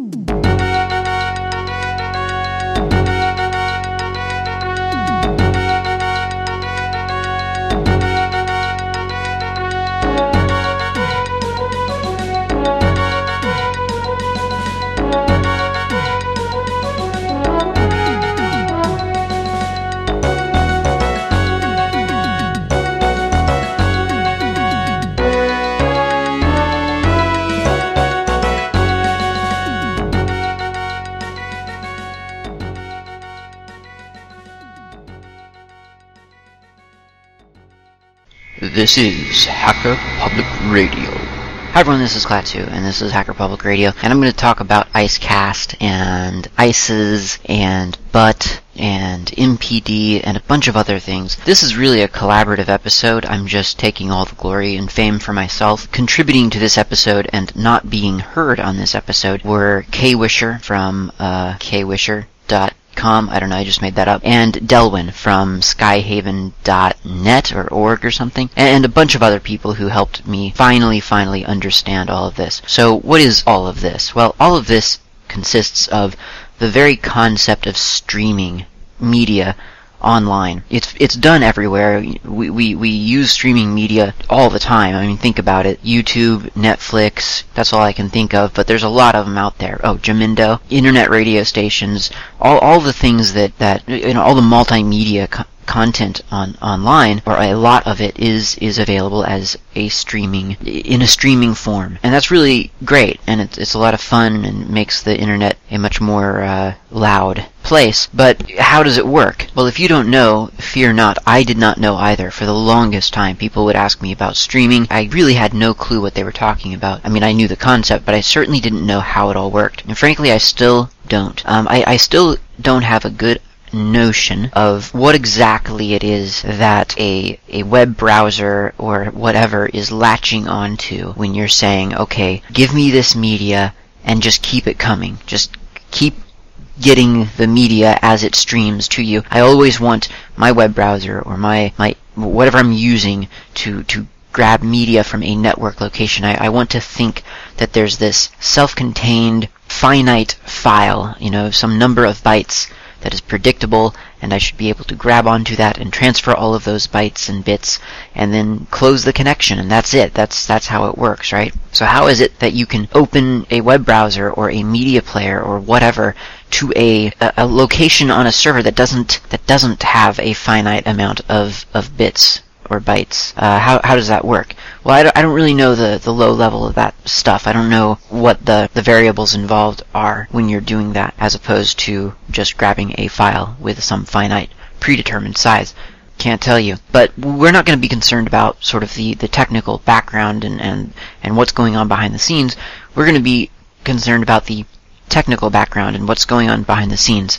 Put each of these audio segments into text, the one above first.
mm This is Hacker Public Radio. Hi everyone, this is Klaatu, and this is Hacker Public Radio, and I'm going to talk about IceCast and ICES and BUTT and MPD and a bunch of other things. This is really a collaborative episode. I'm just taking all the glory and fame for myself. Contributing to this episode and not being heard on this episode were Kwisher from uh, kwisher.com Com, I don't know, I just made that up, and Delwin from skyhaven.net or org or something, and a bunch of other people who helped me finally, finally understand all of this. So what is all of this? Well, all of this consists of the very concept of streaming media online. It's it's done everywhere. We, we we use streaming media all the time. I mean, think about it. YouTube, Netflix. That's all I can think of. But there's a lot of them out there. Oh, Jamendo, internet radio stations, all all the things that that you know, all the multimedia. Co- content on online or a lot of it is is available as a streaming in a streaming form. And that's really great and it's, it's a lot of fun and makes the internet a much more uh, loud place. But how does it work? Well if you don't know fear not i did not know either. For the longest time people would ask me about streaming. I really had no clue what they were talking about. I mean i knew the concept but i certainly didn't know how it all worked. And frankly i still don't. Um, I, I still don't have a good notion of what exactly it is that a, a web browser or whatever is latching onto when you're saying, okay, give me this media and just keep it coming. Just keep getting the media as it streams to you. I always want my web browser or my, my whatever I'm using to, to grab media from a network location. I, I want to think that there's this self-contained finite file, you know, some number of bytes that is predictable and I should be able to grab onto that and transfer all of those bytes and bits and then close the connection and that's it. That's that's how it works, right? So how is it that you can open a web browser or a media player or whatever to a, a location on a server that doesn't that doesn't have a finite amount of, of bits or bytes. Uh, how, how does that work? Well, I don't, I don't really know the, the low level of that stuff. I don't know what the, the variables involved are when you're doing that, as opposed to just grabbing a file with some finite predetermined size. Can't tell you. But we're not going to be concerned about sort of the, the technical background and, and, and what's going on behind the scenes. We're going to be concerned about the technical background and what's going on behind the scenes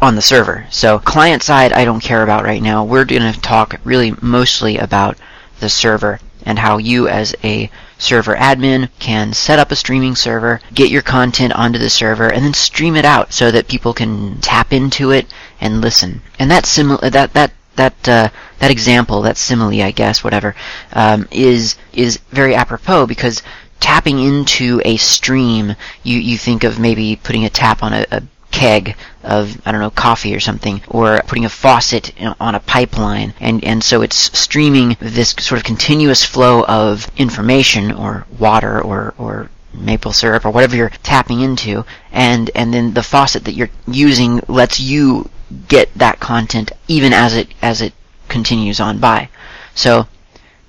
on the server. So client side I don't care about right now. We're going to talk really mostly about the server and how you as a server admin can set up a streaming server, get your content onto the server, and then stream it out so that people can tap into it and listen. And that simil- that that that uh, that example, that simile, I guess, whatever, um, is is very apropos because tapping into a stream, you you think of maybe putting a tap on a, a keg of I don't know coffee or something, or putting a faucet on a pipeline, and and so it's streaming this sort of continuous flow of information or water or or maple syrup or whatever you're tapping into, and and then the faucet that you're using lets you get that content even as it as it continues on by. So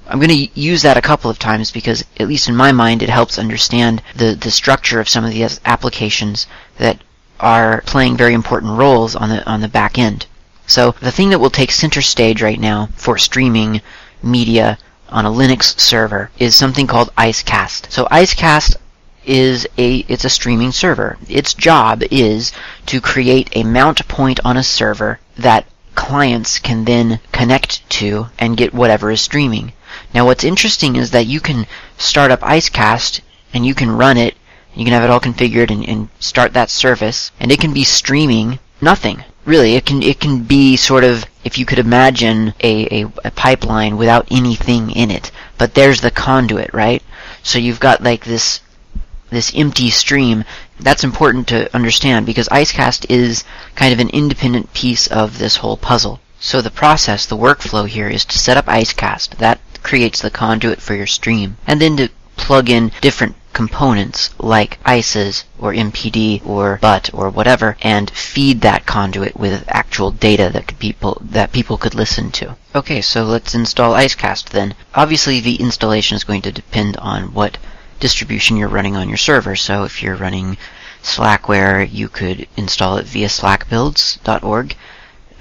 I'm going to use that a couple of times because, at least in my mind, it helps understand the, the structure of some of the applications that are playing very important roles on the on the back end. So the thing that will take center stage right now for streaming media on a Linux server is something called IceCast. So IceCast is a it's a streaming server. Its job is to create a mount point on a server that clients can then connect to and get whatever is streaming. Now what's interesting is that you can start up IceCast and you can run it you can have it all configured and, and start that service, and it can be streaming nothing. Really, it can it can be sort of if you could imagine a, a, a pipeline without anything in it. But there's the conduit, right? So you've got like this this empty stream, that's important to understand because Icecast is kind of an independent piece of this whole puzzle. So the process, the workflow here is to set up Icecast. That creates the conduit for your stream. And then to plug in different components like ICEs or MPD or BUTT or whatever and feed that conduit with actual data that people that people could listen to. Okay, so let's install Icecast then. Obviously the installation is going to depend on what distribution you're running on your server. So if you're running Slackware, you could install it via slackbuilds.org.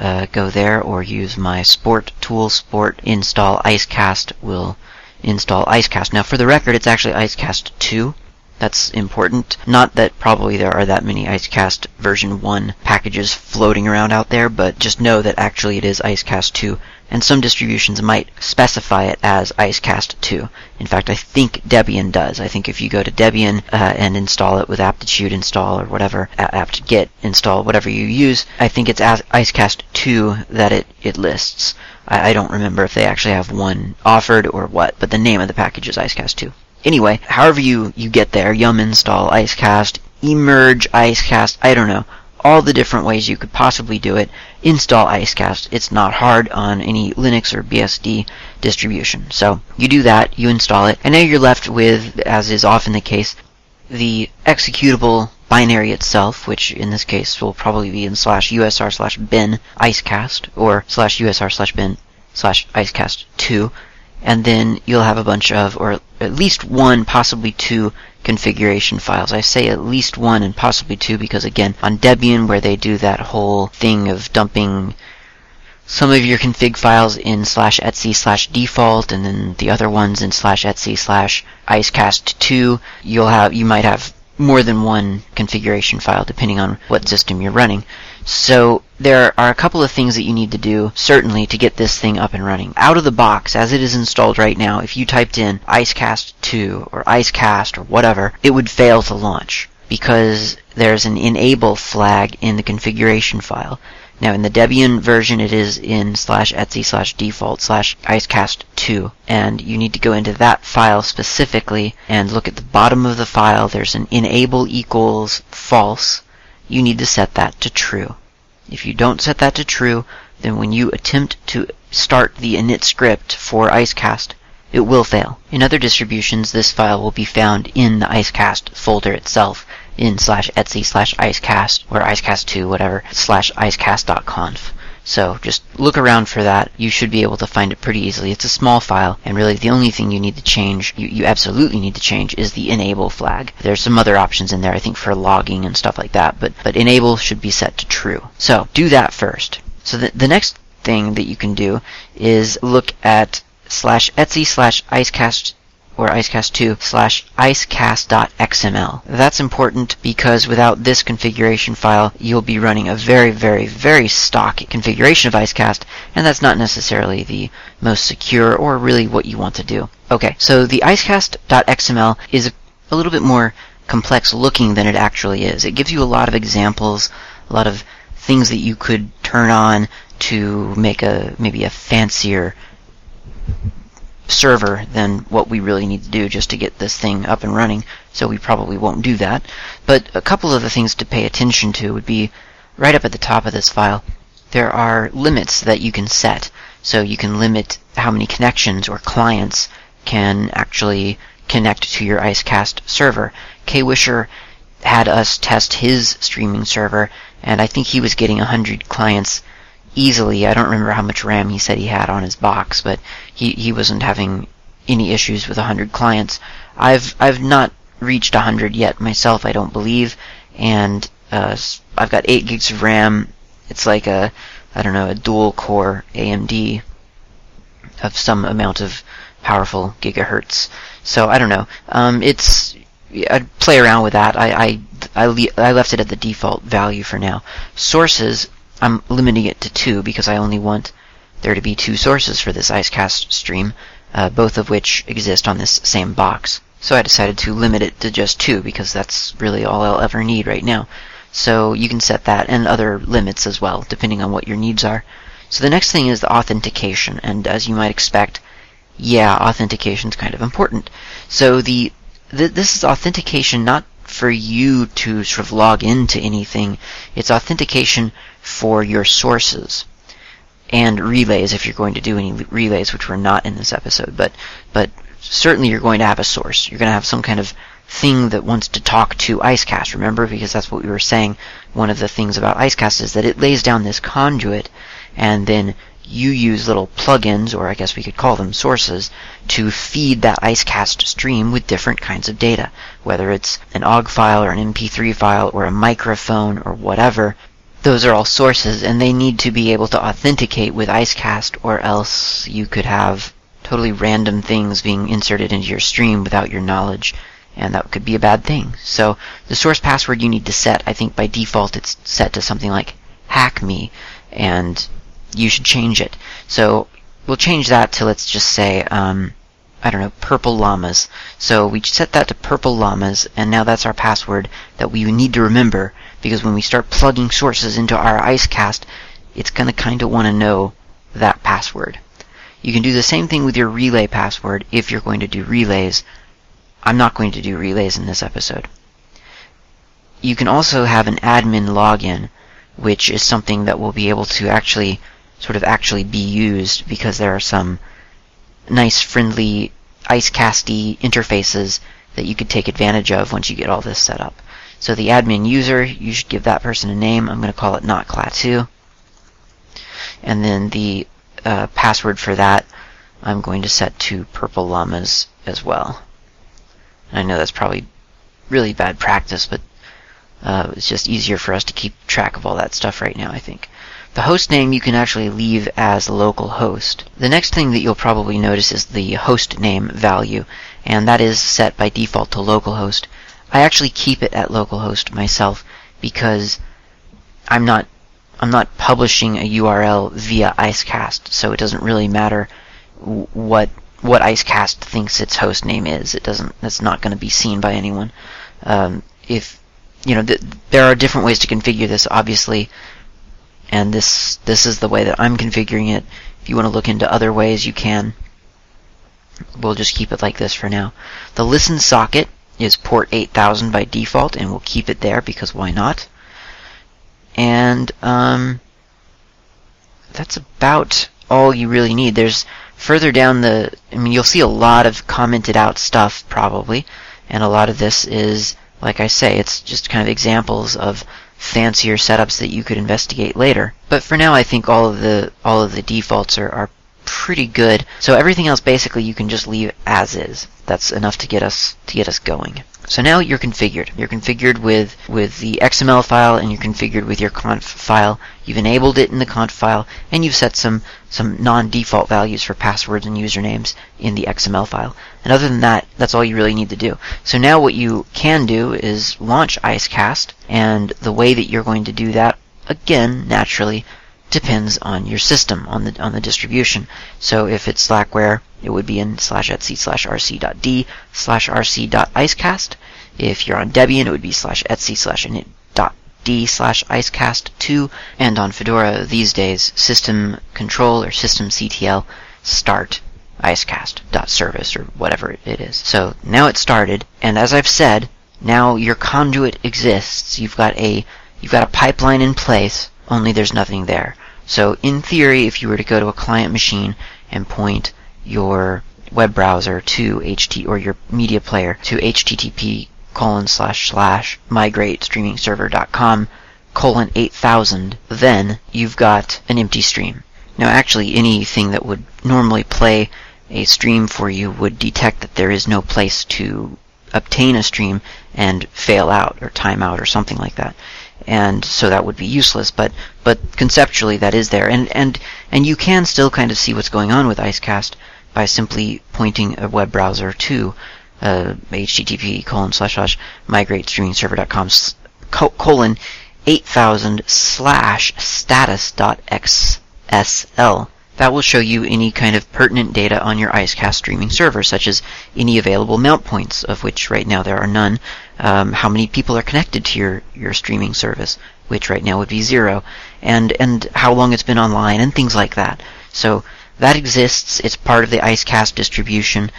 Uh, go there or use my sport tool sport install icecast will install icecast. Now for the record it's actually icecast 2 that's important not that probably there are that many icecast version 1 packages floating around out there but just know that actually it is icecast 2 and some distributions might specify it as Icecast 2. In fact, I think Debian does. I think if you go to Debian uh, and install it with aptitude install or whatever, apt-get install, whatever you use, I think it's as Icecast 2 that it, it lists. I, I don't remember if they actually have one offered or what, but the name of the package is Icecast 2. Anyway, however you, you get there, yum install Icecast, emerge Icecast, I don't know all the different ways you could possibly do it. Install Icecast. It's not hard on any Linux or BSD distribution. So you do that, you install it, and now you're left with, as is often the case, the executable binary itself, which in this case will probably be in slash usr slash bin icecast or slash usr slash bin slash icecast 2 and then you'll have a bunch of, or at least one, possibly two configuration files. I say at least one and possibly two because again, on Debian where they do that whole thing of dumping some of your config files in slash etc slash default and then the other ones in slash etc slash icecast2, you'll have, you might have more than one configuration file depending on what system you're running. So there are a couple of things that you need to do, certainly, to get this thing up and running. Out of the box, as it is installed right now, if you typed in Icecast 2 or Icecast or whatever, it would fail to launch because there's an enable flag in the configuration file. Now in the Debian version it is in slash etc slash default slash icecast 2 and you need to go into that file specifically and look at the bottom of the file there's an enable equals false you need to set that to true. If you don't set that to true, then when you attempt to start the init script for Icecast, it will fail. In other distributions, this file will be found in the Icecast folder itself in slash etc slash icecast or icecast2 whatever slash icecast.conf. So just look around for that. You should be able to find it pretty easily. It's a small file, and really the only thing you need to change, you, you absolutely need to change, is the enable flag. There's some other options in there, I think, for logging and stuff like that, but, but enable should be set to true. So do that first. So the, the next thing that you can do is look at slash etsy slash icecast or icecast2 slash icecast.xml. That's important because without this configuration file, you'll be running a very, very, very stock configuration of Icecast, and that's not necessarily the most secure or really what you want to do. Okay, so the icecast.xml is a little bit more complex looking than it actually is. It gives you a lot of examples, a lot of things that you could turn on to make a maybe a fancier server than what we really need to do just to get this thing up and running, so we probably won't do that. But a couple of the things to pay attention to would be right up at the top of this file, there are limits that you can set. So you can limit how many connections or clients can actually connect to your Icecast server. Kwisher had us test his streaming server, and I think he was getting 100 clients easily. I don't remember how much RAM he said he had on his box, but he, he wasn't having any issues with 100 clients. I've I've not reached 100 yet myself, I don't believe, and uh, I've got 8 gigs of RAM. It's like a I don't know a dual core AMD of some amount of powerful gigahertz. So I don't know. Um, it's I'd play around with that. I I I, le- I left it at the default value for now. Sources I'm limiting it to two because I only want there to be two sources for this Icecast stream, uh, both of which exist on this same box. So I decided to limit it to just two because that's really all I'll ever need right now. So you can set that and other limits as well, depending on what your needs are. So the next thing is the authentication, and as you might expect, yeah, authentication is kind of important. So the th- this is authentication not for you to sort of log into anything. It's authentication for your sources and relays if you're going to do any relays, which were not in this episode. But but certainly you're going to have a source. You're going to have some kind of thing that wants to talk to IceCast. Remember, because that's what we were saying. One of the things about IceCast is that it lays down this conduit, and then you use little plugins, or I guess we could call them sources, to feed that IceCast stream with different kinds of data. Whether it's an OGG file or an MP3 file or a microphone or whatever, those are all sources, and they need to be able to authenticate with IceCast, or else you could have totally random things being inserted into your stream without your knowledge, and that could be a bad thing. So the source password you need to set, I think by default it's set to something like hack me, and you should change it. So we'll change that to let's just say, um, I don't know, purple llamas. So we set that to purple llamas, and now that's our password that we need to remember because when we start plugging sources into our IceCast, it's going to kind of want to know that password. You can do the same thing with your relay password if you're going to do relays. I'm not going to do relays in this episode. You can also have an admin login, which is something that will be able to actually sort of actually be used because there are some nice friendly IceCasty interfaces that you could take advantage of once you get all this set up. So the admin user, you should give that person a name. I'm going to call it notclat2. And then the uh, password for that, I'm going to set to purple llamas as well. I know that's probably really bad practice, but uh, it's just easier for us to keep track of all that stuff right now, I think. The host name you can actually leave as localhost. The next thing that you'll probably notice is the host name value, and that is set by default to localhost. I actually keep it at localhost myself because I'm not I'm not publishing a URL via IceCast, so it doesn't really matter what what IceCast thinks its host name is. It doesn't. That's not going to be seen by anyone. Um, if you know, th- there are different ways to configure this, obviously, and this this is the way that I'm configuring it. If you want to look into other ways, you can. We'll just keep it like this for now. The listen socket is port 8000 by default, and we'll keep it there because why not? And um, that's about all you really need. There's further down the, I mean, you'll see a lot of commented out stuff probably, and a lot of this is, like I say, it's just kind of examples of fancier setups that you could investigate later. But for now, I think all of the all of the defaults are, are pretty good. So everything else basically you can just leave as is. That's enough to get us to get us going. So now you're configured. You're configured with, with the XML file and you're configured with your conf file. You've enabled it in the conf file and you've set some, some non-default values for passwords and usernames in the XML file. And other than that, that's all you really need to do. So now what you can do is launch IceCast and the way that you're going to do that, again, naturally, depends on your system, on the on the distribution. So if it's Slackware, it would be in slash etsy slash rc.d slash rc.icecast. If you're on Debian, it would be slash etsy slash init.d slash icecast2. And on Fedora these days, system control or systemctl start icecast.service or whatever it is. So now it's started, and as I've said, now your conduit exists. You've got a you've got a pipeline in place, only there's nothing there. So in theory, if you were to go to a client machine and point your web browser to HT or your media player to http colon slash slash mygreat colon 8000, then you've got an empty stream. Now actually anything that would normally play a stream for you would detect that there is no place to obtain a stream and fail out or time out or something like that and so that would be useless. But but conceptually, that is there, and and and you can still kind of see what's going on with IceCast by simply pointing a web browser to uh, http colon slash slash mygreat streaming server.com colon 8000 slash status dot xsl that will show you any kind of pertinent data on your IceCast streaming server, such as any available mount points, of which right now there are none, um, how many people are connected to your, your streaming service, which right now would be zero, and, and how long it's been online, and things like that. So that exists. It's part of the IceCast distribution.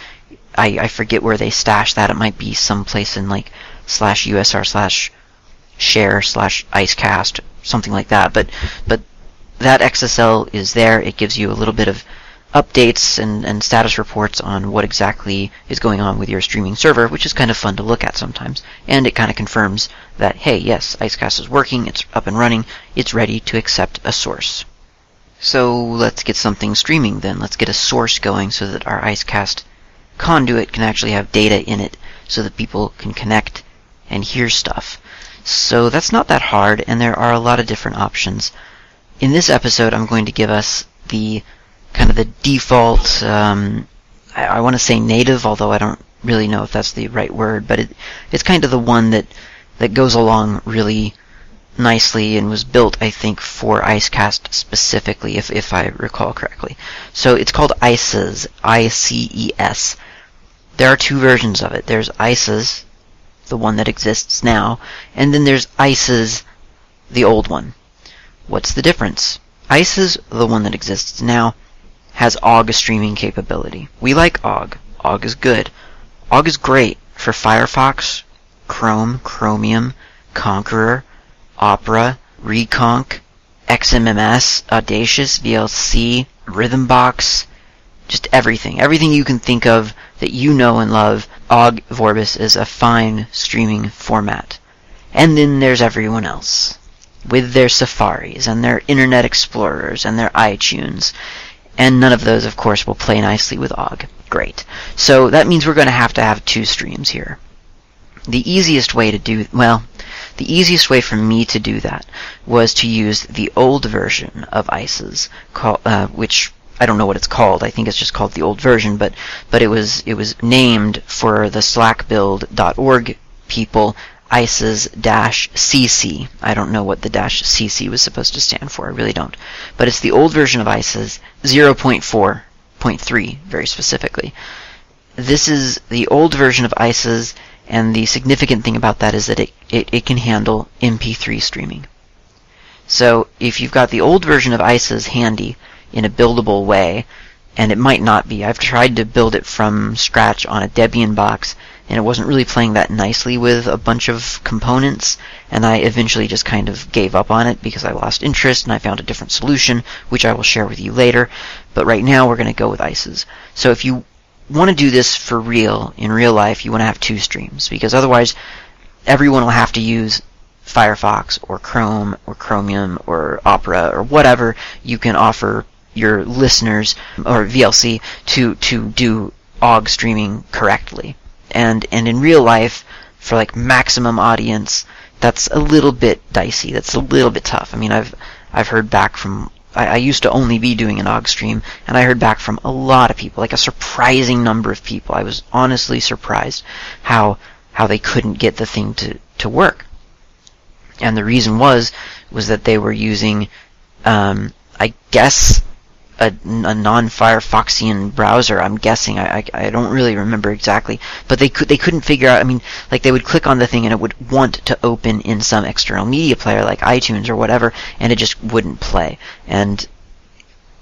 I, I forget where they stash that. It might be someplace in like slash usr slash share slash icecast, something like that. But but that XSL is there. It gives you a little bit of updates and, and status reports on what exactly is going on with your streaming server, which is kind of fun to look at sometimes. And it kind of confirms that, hey, yes, Icecast is working, it's up and running, it's ready to accept a source. So let's get something streaming then. Let's get a source going so that our Icecast conduit can actually have data in it so that people can connect and hear stuff. So that's not that hard, and there are a lot of different options. In this episode, I'm going to give us the kind of the default, um, I, I want to say native, although I don't really know if that's the right word, but it, it's kind of the one that, that goes along really nicely and was built, I think, for Icecast specifically, if, if I recall correctly. So it's called ICES, I-C-E-S. There are two versions of it. There's ICES, the one that exists now, and then there's ICES, the old one. What's the difference? ICES, the one that exists now, has OGG streaming capability. We like OGG. OGG is good. OGG is great for Firefox, Chrome, Chromium, Konqueror, Opera, Rekonq, XMMS, Audacious, VLC, Rhythmbox, just everything. Everything you can think of that you know and love, OGG Vorbis is a fine streaming format. And then there's everyone else. With their Safaris and their Internet Explorers and their iTunes and none of those, of course, will play nicely with OGG. Great. So that means we're going to have to have two streams here. The easiest way to do, well, the easiest way for me to do that was to use the old version of ICES, call, uh, which I don't know what it's called. I think it's just called the old version, but but it was it was named for the slackbuild.org people ICES-CC. I don't know what the dash CC was supposed to stand for. I really don't. But it's the old version of ICES 0.4.3, very specifically. This is the old version of ICES, and the significant thing about that is that it, it, it can handle MP3 streaming. So if you've got the old version of ICES handy in a buildable way, and it might not be. I've tried to build it from scratch on a Debian box, and it wasn't really playing that nicely with a bunch of components, and I eventually just kind of gave up on it because I lost interest and I found a different solution, which I will share with you later. But right now we're going to go with ICES. So if you want to do this for real, in real life, you want to have two streams, because otherwise everyone will have to use Firefox or Chrome or Chromium or Opera or whatever you can offer your listeners or VLC to to do OGG streaming correctly. And and in real life, for like maximum audience, that's a little bit dicey. That's a little bit tough. I mean, I've I've heard back from I, I used to only be doing an OGG stream, and I heard back from a lot of people, like a surprising number of people. I was honestly surprised how how they couldn't get the thing to to work. And the reason was was that they were using, um, I guess, a, a non-Firefoxian browser. I'm guessing. I, I, I don't really remember exactly, but they could they couldn't figure out. I mean, like they would click on the thing and it would want to open in some external media player like iTunes or whatever, and it just wouldn't play. And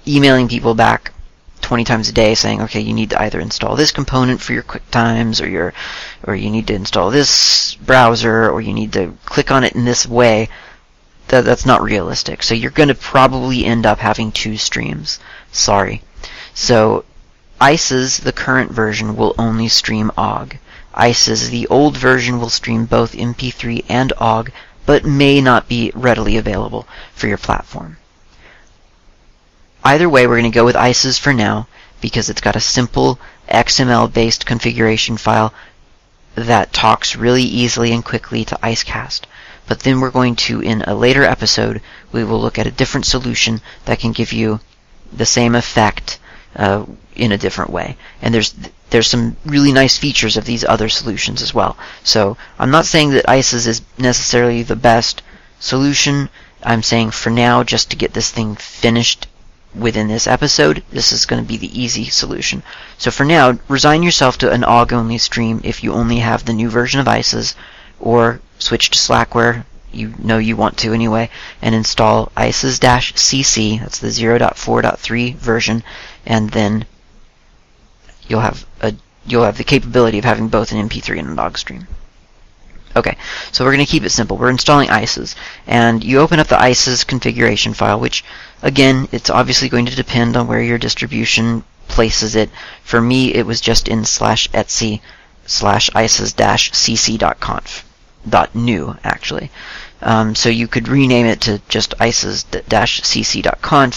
emailing people back 20 times a day saying, okay, you need to either install this component for your QuickTimes or your, or you need to install this browser or you need to click on it in this way that, that's not realistic. So you're going to probably end up having two streams. Sorry. So ICES, the current version, will only stream OGG. ICES, the old version, will stream both MP3 and OGG, but may not be readily available for your platform. Either way, we're going to go with ICES for now because it's got a simple XML-based configuration file that talks really easily and quickly to Icecast. But then we're going to, in a later episode, we will look at a different solution that can give you the same effect uh, in a different way. And there's there's some really nice features of these other solutions as well. So I'm not saying that ICES is necessarily the best solution. I'm saying for now, just to get this thing finished within this episode, this is going to be the easy solution. So for now, resign yourself to an OGG only stream if you only have the new version of ICES, or switch to Slackware, you know you want to anyway, and install ICES-CC, that's the 0.4.3 version, and then you'll have a you'll have the capability of having both an MP3 and an OGG stream. Okay, so we're going to keep it simple. We're installing ICES, and you open up the ICES configuration file, which, again, it's obviously going to depend on where your distribution places it. For me, it was just in slash etc slash ices dash cc.conf dot new actually. Um, so you could rename it to just ices-cc.conf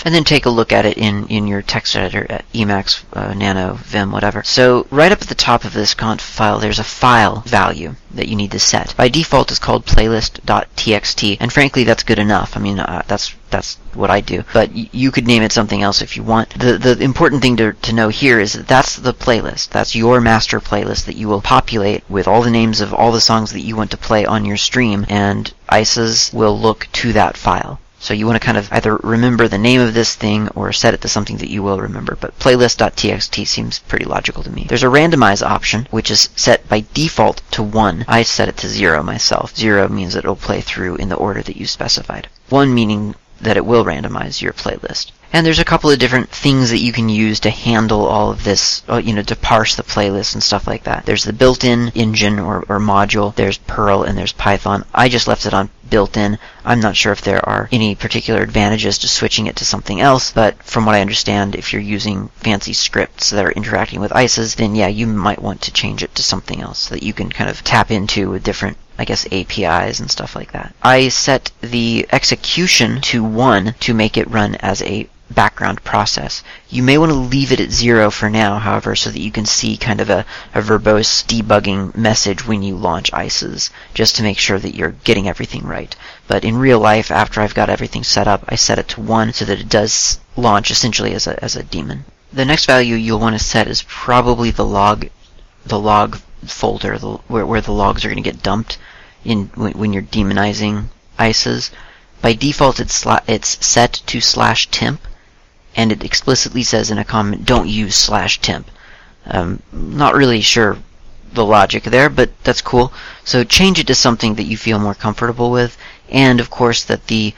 and then take a look at it in, in your text editor at Emacs, uh, Nano, Vim, whatever. So right up at the top of this conf file, there's a file value that you need to set. By default, it's called playlist.txt, and frankly, that's good enough. I mean, uh, that's that's what I do. But y- you could name it something else if you want. The the important thing to, to know here is that that's the playlist. That's your master playlist that you will populate with all the names of all the songs that you want to play on your stream, and ICES will look to that file. So you want to kind of either remember the name of this thing or set it to something that you will remember. But playlist.txt seems pretty logical to me. There's a randomize option, which is set by default to 1. I set it to 0 myself. 0 means it'll play through in the order that you specified. 1 meaning that it will randomize your playlist. And there's a couple of different things that you can use to handle all of this, uh, you know, to parse the playlist and stuff like that. There's the built-in engine or, or module, there's Perl, and there's Python. I just left it on built-in. I'm not sure if there are any particular advantages to switching it to something else, but from what I understand, if you're using fancy scripts that are interacting with ICES, then yeah, you might want to change it to something else that you can kind of tap into with different I guess APIs and stuff like that. I set the execution to 1 to make it run as a background process. You may want to leave it at zero for now, however, so that you can see kind of a, a verbose debugging message when you launch ICES, just to make sure that you're getting everything right. But in real life, after I've got everything set up, I set it to one so that it does launch essentially as a, as a daemon. The next value you'll want to set is probably the log, the log folder, the, where, where the logs are going to get dumped in when, when you're daemonizing ICES. By default, it's, it's set to slash temp, and it explicitly says in a comment, don't use slash temp. Um, not really sure the logic there, but that's cool. So change it to something that you feel more comfortable with, and of course that the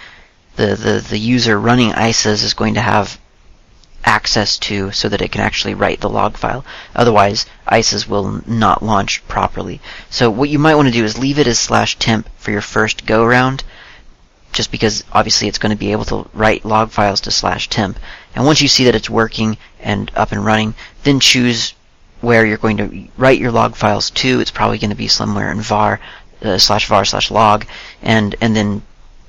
the, the, the user running ICES is going to have access to so that it can actually write the log file. Otherwise, ICES will not launch properly. So what you might want to do is leave it as slash temp for your first go round, just because obviously it's going to be able to write log files to slash temp. And once you see that it's working and up and running, then choose where you're going to write your log files to. It's probably going to be somewhere in var uh, slash var slash log, and and then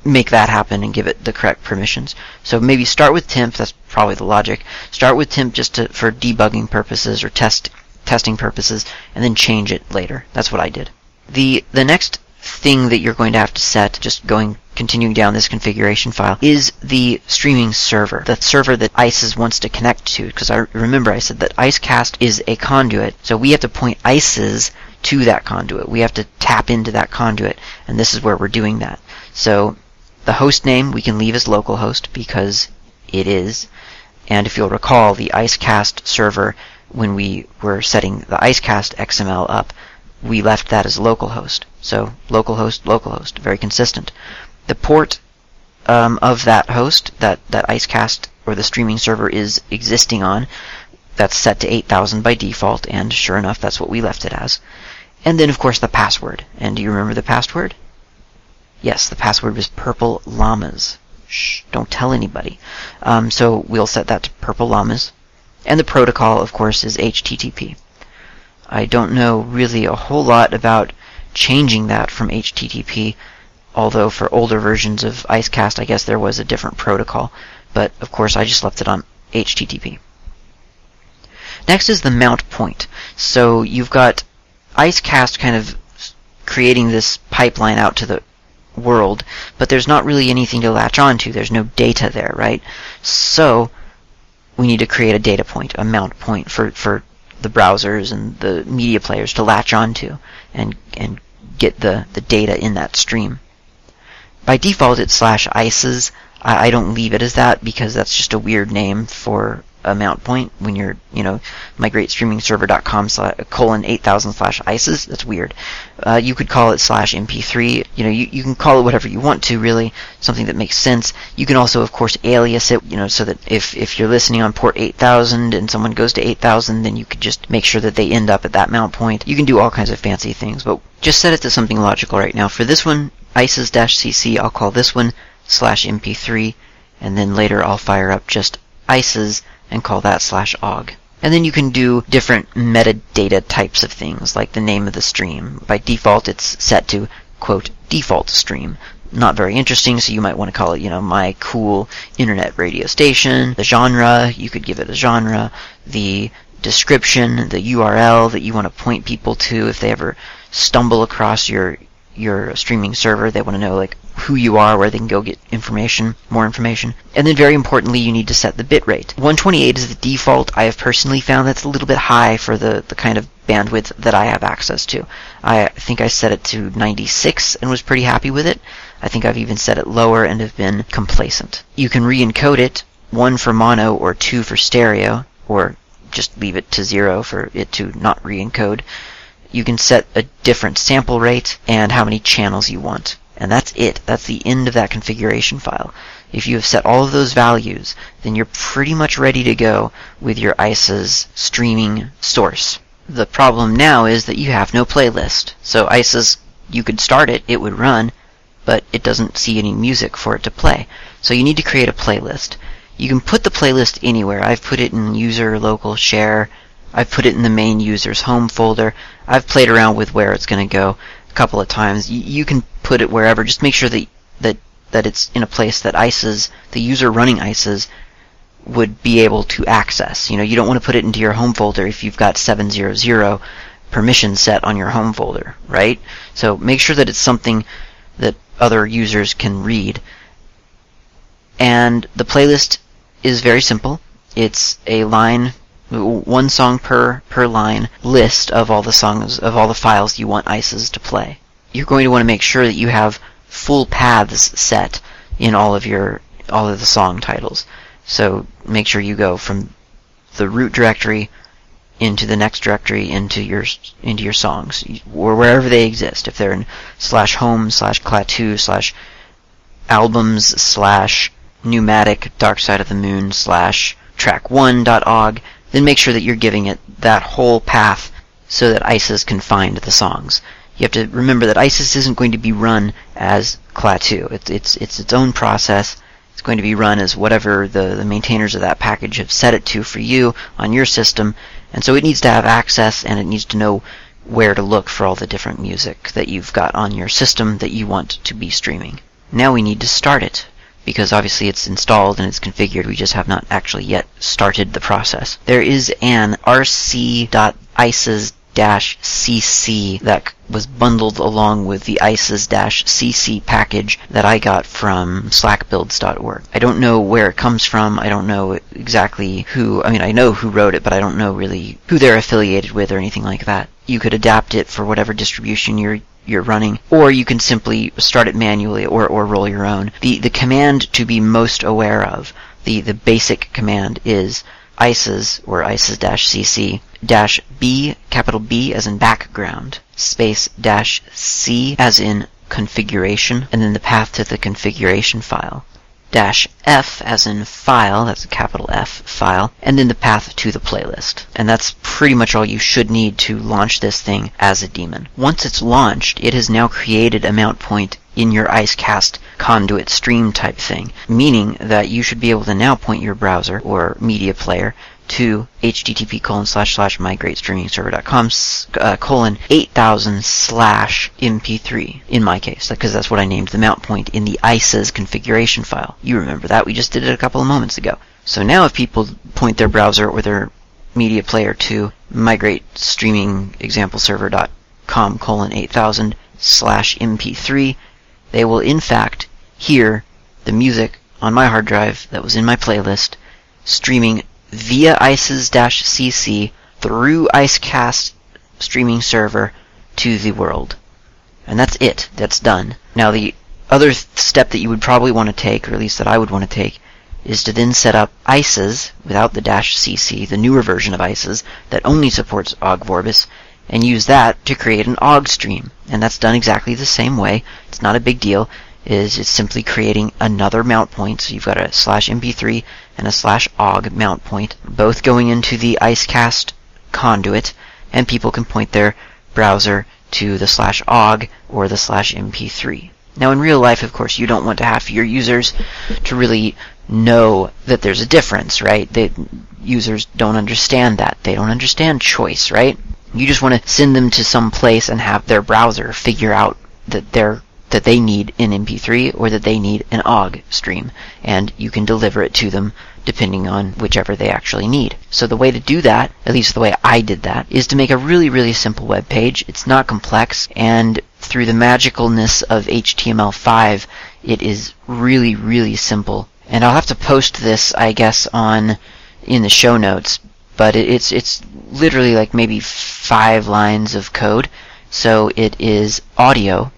make that happen and give it the correct permissions. So maybe start with temp. That's probably the logic. Start with temp just to, for debugging purposes or test testing purposes, and then change it later. That's what I did. The the next thing that you're going to have to set, just going continuing down this configuration file, is the streaming server, the server that ICES wants to connect to. Because I remember I said that IceCast is a conduit, so we have to point ICES to that conduit. We have to tap into that conduit, and this is where we're doing that. So the host name we can leave as localhost because it is. And if you'll recall, the IceCast server, when we were setting the IceCast XML up, we left that as localhost. So localhost, localhost, very consistent. The port um, of that host that, that IceCast or the streaming server is existing on, that's set to 8000 by default, and sure enough, that's what we left it as. And then, of course, the password. And do you remember the password? Yes, the password was purple llamas. Shh, don't tell anybody. Um, so we'll set that to purple llamas. And the protocol, of course, is HTTP. I don't know really a whole lot about changing that from HTTP, although for older versions of IceCast, I guess there was a different protocol. But of course, I just left it on HTTP. Next is the mount point. So you've got IceCast kind of creating this pipeline out to the world, but there's not really anything to latch onto. There's no data there, right? So we need to create a data point, a mount point for, for the browsers and the media players to latch onto and and get the, the data in that stream. By default, it's slash ICES. I, I don't leave it as that because that's just a weird name for a mount point when you're, you know, migrateStreamingServer.com slash colon 8000 slash ICES. That's weird. Uh, you could call it slash MP3. You know, you, you can call it whatever you want to, really. Something that makes sense. You can also, of course, alias it, you know, so that if, if you're listening on port 8000 and someone goes to 8000, then you could just make sure that they end up at that mount point. You can do all kinds of fancy things, but just set it to something logical right now. For this one, ICES-CC, I'll call this one slash MP3, and then later I'll fire up just ICES and call that slash OGG. And then you can do different metadata types of things, like the name of the stream. By default, it's set to, quote, default stream. Not very interesting, so you might want to call it, you know, my cool internet radio station. The genre, you could give it a genre. The description, the URL that you want to point people to if they ever stumble across your your streaming server. They want to know like who you are, where they can go get information, more information. And then very importantly, you need to set the bitrate. 128 is the default. I have personally found that's a little bit high for the, the kind of bandwidth that I have access to. I think I set it to 96 and was pretty happy with it. I think I've even set it lower and have been complacent. You can re-encode it, one for mono or two for stereo, or just leave it to zero for it to not re-encode you can set a different sample rate and how many channels you want. And that's it. That's the end of that configuration file. If you have set all of those values, then you're pretty much ready to go with your ICES streaming source. The problem now is that you have no playlist. So ICES, you could start it, it would run, but it doesn't see any music for it to play. So you need to create a playlist. You can put the playlist anywhere. I've put it in user, local, share, I've put it in the main user's home folder. I've played around with where it's going to go couple of times. You, you can put it wherever. Just make sure that that that it's in a place that ICES, the user running ICES, would be able to access. You know, you don't want to put it into your home folder if you've got 700 permission set on your home folder, right? So make sure that it's something that other users can read. And the playlist is very simple. It's a line one song per per line list of all the songs of all the files you want ICES to play. You're going to want to make sure that you have full paths set in all of your all of the song titles. So make sure you go from the root directory into the next directory into your into your songs or wherever they exist. If they're in slash home slash klaatu slash albums slash pneumatic dark side of the moon slash track one.ogg then make sure that you're giving it that whole path so that ICES can find the songs. You have to remember that ICES isn't going to be run as Klaatu. It's, it's, it's its own process. It's going to be run as whatever the, the maintainers of that package have set it to for you on your system. And so it needs to have access and it needs to know where to look for all the different music that you've got on your system that you want to be streaming. Now we need to start it because obviously it's installed and it's configured. We just have not actually yet started the process. There is an rc.ices cc that was bundled along with the ICES-cc package that I got from slackbuilds.org. I don't know where it comes from. I don't know exactly who, I mean, I know who wrote it, but I don't know really who they're affiliated with or anything like that. You could adapt it for whatever distribution you're you're running, or you can simply start it manually or, or roll your own. The, the command to be most aware of, the, the basic command is ICES or ICES-CC dash B, capital B as in background, space dash C as in configuration, and then the path to the configuration file dash F as in file, that's a capital F file, and then the path to the playlist. And that's pretty much all you should need to launch this thing as a daemon. Once it's launched, it has now created a mount point in your IceCast conduit stream type thing, meaning that you should be able to now point your browser or media player to http colon slash slash migrateStreamingServer.com uh, colon 8000 slash mp3 in my case because that's what I named the mount point in the ICES configuration file. You remember that we just did it a couple of moments ago. So now if people point their browser or their media player to migrateStreamingExampleServer.com colon 8000 slash mp3 they will in fact hear the music on my hard drive that was in my playlist streaming via ICES-CC through IceCast streaming server to the world. And that's it. That's done. Now the other step that you would probably want to take, or at least that I would want to take, is to then set up ICEs without the dash CC, the newer version of ICEs that only supports OGG Vorbis, and use that to create an OGG stream. And that's done exactly the same way. It's not a big deal. Is it's simply creating another mount point. So you've got a slash MP3 and a slash OGG mount point, both going into the IceCast conduit, and people can point their browser to the slash OGG or the slash MP3. Now, in real life, of course, you don't want to have your users to really know that there's a difference, right? They, users don't understand that. They don't understand choice, right? You just want to send them to some place and have their browser figure out that they're that they need an MP3 or that they need an OGG stream, and you can deliver it to them depending on whichever they actually need. So the way to do that, at least the way I did that, is to make a really, really simple web page. It's not complex, and through the magicalness of HTML5, it is really, really simple. And I'll have to post this, I guess, on in the show notes, but it's it's literally like maybe five lines of code. So it is audio,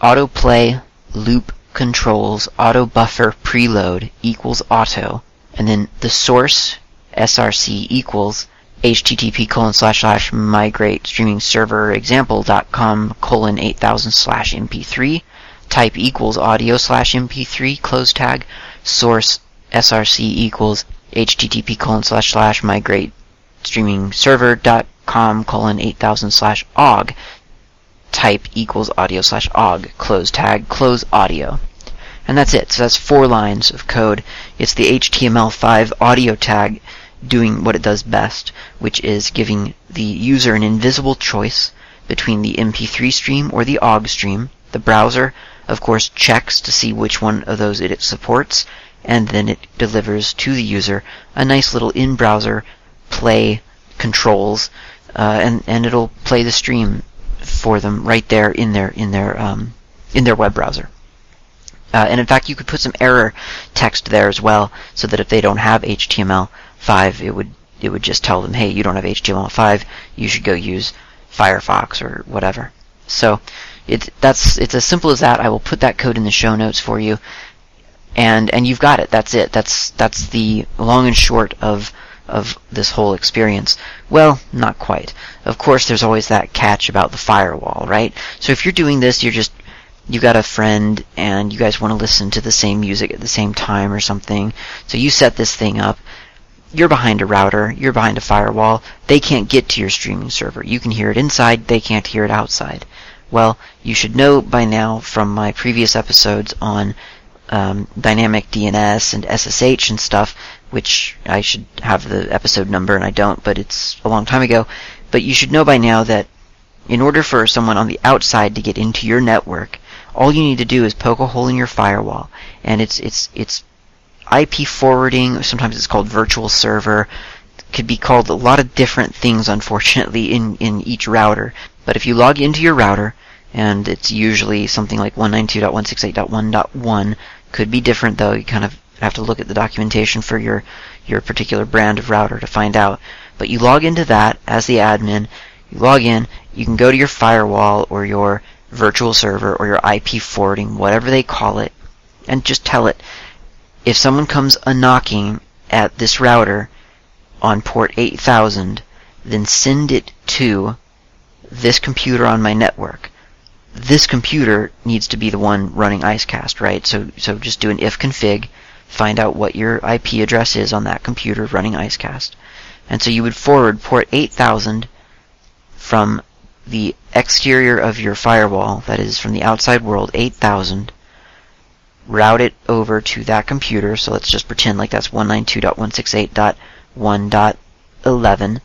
autoplay, loop controls, auto buffer preload equals auto, and then the source src equals http colon slash slash mygreat streaming server example.com colon 8000 slash mp3 type equals audio slash mp3 close tag source src equals http colon slash slash mygreat streaming server dot com colon 8000 slash ogg type equals audio slash ogg close tag close audio. And that's it. So that's four lines of code. It's the html5 audio tag doing what it does best, which is giving the user an invisible choice between the MP3 stream or the OGG stream. The browser, of course, checks to see which one of those it supports, and then it delivers to the user a nice little in-browser play controls, uh, and and it'll play the stream for them right there in their in their um, in their web browser. Uh, and in fact, you could put some error text there as well, so that if they don't have HTML, 5, it would it would just tell them, hey, you don't have HTML5, you should go use Firefox or whatever. So it's that's it's as simple as that. I will put that code in the show notes for you, and and you've got it. That's it. That's that's the long and short of of this whole experience. Well, not quite. Of course, there's always that catch about the firewall, right? So if you're doing this, you're just you got a friend and you guys want to listen to the same music at the same time or something. So you set this thing up you're behind a router, you're behind a firewall, they can't get to your streaming server. You can hear it inside, they can't hear it outside. Well, you should know by now from my previous episodes on um, dynamic DNS and SSH and stuff, which I should have the episode number and I don't, but it's a long time ago. But you should know by now that in order for someone on the outside to get into your network, all you need to do is poke a hole in your firewall, and it's it's it's IP forwarding, sometimes it's called virtual server, could be called a lot of different things, unfortunately, in, in each router. But if you log into your router, and it's usually something like 192.168.1.1, could be different though, you kind of have to look at the documentation for your, your particular brand of router to find out. But you log into that as the admin, you log in, you can go to your firewall or your virtual server or your IP forwarding, whatever they call it, and just tell it, if someone comes a knocking at this router on port 8000, then send it to this computer on my network. This computer needs to be the one running IceCast, right? So, so just do an ifconfig, find out what your IP address is on that computer running IceCast. And so you would forward port 8000 from the exterior of your firewall, that is from the outside world, 8000, route it over to that computer. So let's just pretend like that's 192.168.1.11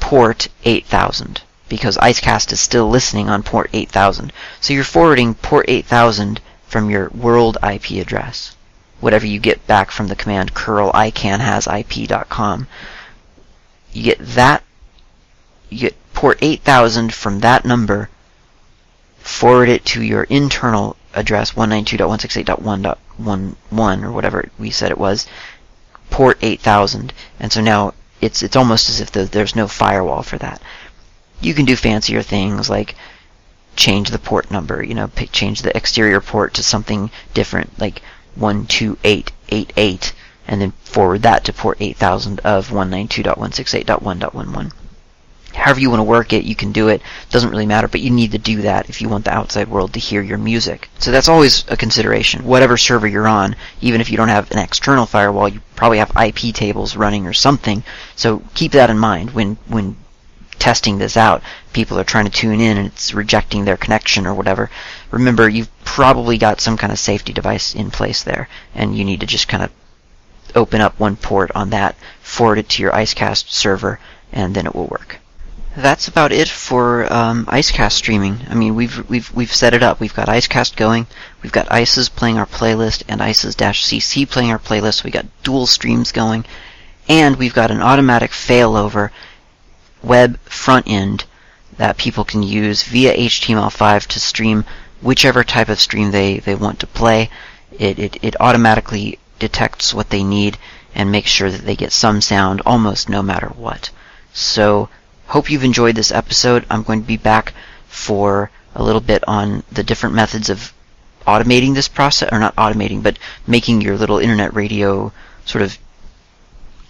port 8000 because IceCast is still listening on port 8000. So you're forwarding port 8000 from your world IP address, whatever you get back from the command curl icanhazip.com. You get that, you get port 8000 from that number, forward it to your internal address 192.168.1.11 or whatever we said it was, port 8000. And so now it's it's almost as if the, there's no firewall for that. You can do fancier things like change the port number, you know, pick, change the exterior port to something different, like 128 88 and then forward that to port 8000 of 192.168.1.11. However you want to work it, you can do it. Doesn't really matter, but you need to do that if you want the outside world to hear your music. So that's always a consideration. Whatever server you're on, even if you don't have an external firewall, you probably have iptables running or something. So keep that in mind when when testing this out. People are trying to tune in and it's rejecting their connection or whatever. Remember, you've probably got some kind of safety device in place there, and you need to just kind of open up one port on that, forward it to your Icecast server, and then it will work. That's about it for um, Icecast streaming. I mean, we've we've we've set it up. We've got Icecast going. We've got Ices playing our playlist and Ices-CC playing our playlist. We got dual streams going, and we've got an automatic failover web front end that people can use via HTML5 to stream whichever type of stream they, they want to play. It, it, it automatically detects what they need and makes sure that they get some sound almost no matter what. So, hope you've enjoyed this episode. I'm going to be back for a little bit on the different methods of automating this process, or not automating, but making your little internet radio sort of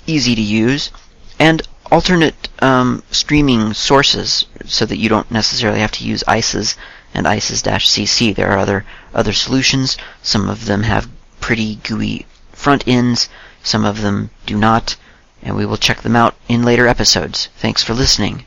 easy to use, and alternate um, streaming sources so that you don't necessarily have to use ICES and ICES-CC. There are other other solutions. Some of them have pretty GUI front ends, some of them do not, and we will check them out in later episodes. Thanks for listening.